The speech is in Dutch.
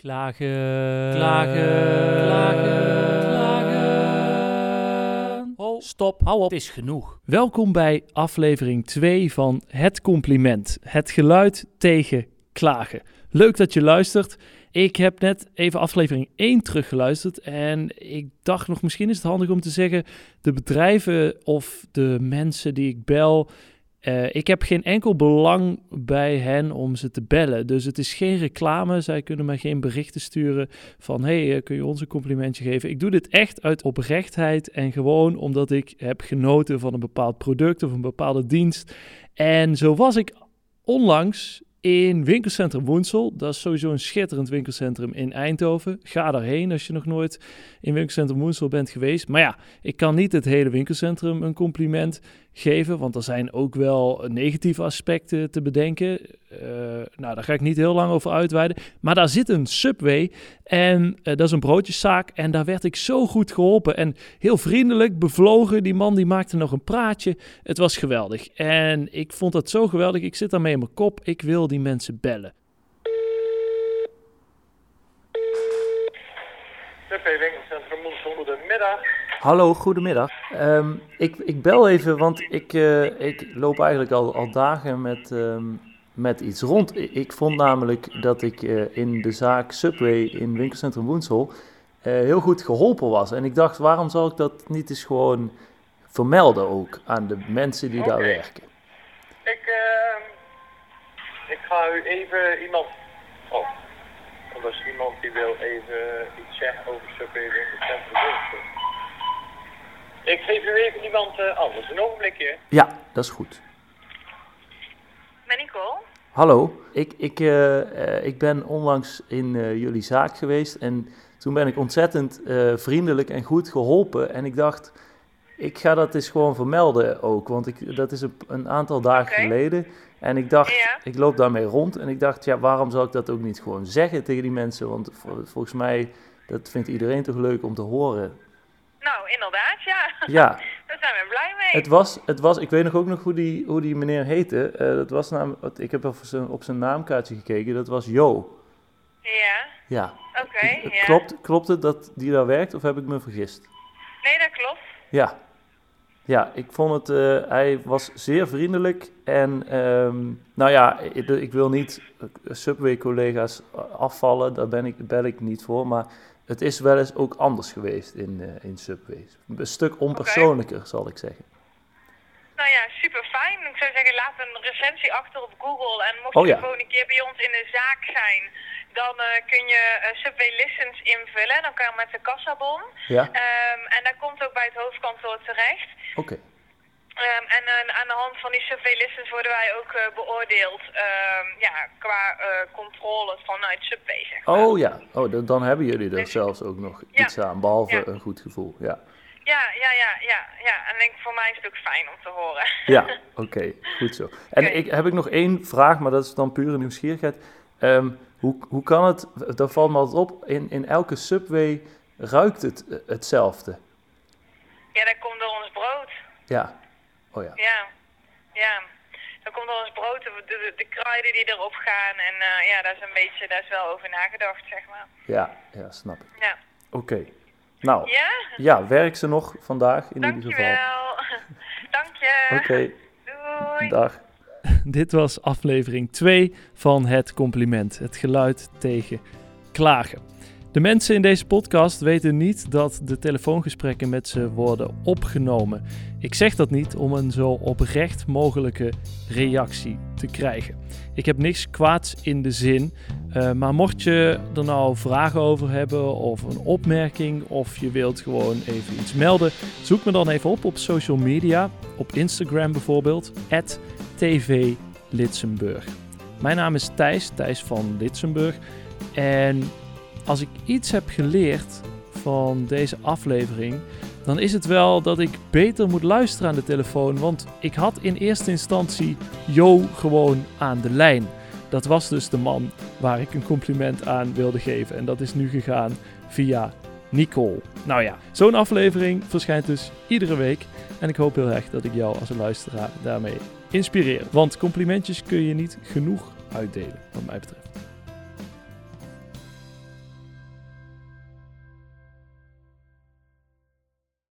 Klagen, klagen, klagen, klagen. Stop, hou op, het is genoeg. Welkom bij aflevering 2 van Het Compliment. Het geluid tegen klagen. Leuk dat je luistert. Ik heb net even aflevering 1 teruggeluisterd en ik dacht nog, misschien is het handig om te zeggen, de bedrijven of de mensen die ik bel, uh, ik heb geen enkel belang bij hen om ze te bellen. Dus het is geen reclame. Zij kunnen mij geen berichten sturen van: hey, uh, kun je ons een complimentje geven? Ik doe dit echt uit oprechtheid en gewoon omdat ik heb genoten van een bepaald product of een bepaalde dienst. En zo was ik onlangs in winkelcentrum Woensel. Dat is sowieso een schitterend winkelcentrum in Eindhoven. Ga daarheen als je nog nooit in winkelcentrum Woensel bent geweest. Maar ja, ik kan niet het hele winkelcentrum een compliment geven, want er zijn ook wel negatieve aspecten te bedenken. Uh, nou, daar ga ik niet heel lang over uitweiden. Maar daar zit een Subway en uh, dat is een broodjeszaak en daar werd ik zo goed geholpen. En heel vriendelijk, bevlogen. Die man die maakte nog een praatje. Het was geweldig. En ik vond dat zo geweldig. Ik zit daarmee in mijn kop. Ik wil die mensen bellen. Winkelcentrum goedemiddag. Hallo, goedemiddag. Um, ik, ik bel even, want ik, uh, ik loop eigenlijk al, al dagen met, um, met iets rond. Ik vond namelijk dat ik uh, in de zaak Subway in winkelcentrum Woensel uh, heel goed geholpen was. En ik dacht, waarom zal ik dat niet eens gewoon vermelden ook aan de mensen die okay. daar werken? Ik, ehm, ik ga u even iemand... Oh, er is iemand die wil even iets zeggen over Subway winkelcentrum Woensel. Ik geef u even iemand uh, anders. Een ogenblikje. Ja, dat is goed. Met Nicole? Hallo, ik, ik, uh, uh, ik ben onlangs in jullie zaak geweest en toen ben ik ontzettend vriendelijk en goed geholpen. En ik dacht, ik ga dat eens gewoon vermelden ook, want ik, dat is een, een aantal dagen okay. geleden. En ik dacht, ja. ik loop daarmee rond en ik dacht, ja, waarom zou ik dat ook niet gewoon zeggen tegen die mensen? Want volgens mij, dat vindt iedereen toch leuk om te horen. Nou, inderdaad, ja. Ja. Daar zijn we blij mee. Het was, het was, ik weet nog ook nog hoe die, hoe die meneer heette. Uh, dat was namelijk, ik heb op zijn, op zijn naamkaartje gekeken, dat was Jo. Ja. Ja. Oké, okay, ja. Klopt, klopt het dat die daar werkt of heb ik me vergist? Nee, dat klopt. Ja. Ja, ik vond het, uh, hij was zeer vriendelijk en um, nou ja, ik, ik wil niet Subway-collega's afvallen, daar ben ik, bel ik niet voor, maar het is wel eens ook anders geweest in, uh, in Subways. Een stuk onpersoonlijker, okay. zal ik zeggen. Nou ja, super fijn. Ik zou zeggen, laat een recensie achter op Google. En mocht oh, je ja. gewoon een keer bij ons in de zaak zijn, dan uh, kun je uh, Subway Listens invullen. Dan kan je met de kassabon. Ja. Um, en dat komt ook bij het hoofdkantoor terecht. Oké. Okay. Um, en uh, aan de hand van die survey listens worden wij ook beoordeeld um, ja, qua controle vanuit Subway. Zeg maar. Oh ja, oh, dan, dan hebben jullie er dus, zelfs ook nog ja. iets aan, behalve ja. een goed gevoel. Ja. Ja, ja, ja, ja, ja. En denk, voor mij is het ook fijn om te horen. Ja, oké, okay, goed zo. En okay. ik, heb ik nog één vraag, maar dat is dan pure nieuwsgierigheid. Um, hoe, hoe kan het, daar valt me altijd op, in, in elke Subway ruikt het hetzelfde? Ja, dat komt door ons brood. Ja, Oh ja. Ja, ja. Dan komt er ons brood, de, de, de, kruiden die erop gaan. En uh, ja, daar is een beetje, daar is wel over nagedacht, zeg maar. Ja, ja, snap ik. Ja. Oké. Okay. Nou, ja? ja, werk ze nog vandaag in ieder geval. Dank je. Oké. Okay. Doei. Dag. Dit was aflevering 2 van Het Compliment. Het geluid tegen klagen. De mensen in deze podcast weten niet dat de telefoongesprekken met ze worden opgenomen. Ik zeg dat niet om een zo oprecht mogelijke reactie te krijgen. Ik heb niks kwaads in de zin, uh, maar mocht je er nou vragen over hebben of een opmerking of je wilt gewoon even iets melden, zoek me dan even op op social media, op Instagram bijvoorbeeld, @tvlitsenburg. Mijn naam is Thijs, Thijs van Litsenburg en als ik iets heb geleerd van deze aflevering, dan is het wel dat ik beter moet luisteren aan de telefoon. Want ik had in eerste instantie Jo gewoon aan de lijn. Dat was dus de man waar ik een compliment aan wilde geven. En dat is nu gegaan via Nicole. Nou ja, zo'n aflevering verschijnt dus iedere week. En ik hoop heel erg dat ik jou als luisteraar daarmee inspireer. Want complimentjes kun je niet genoeg uitdelen, wat mij betreft.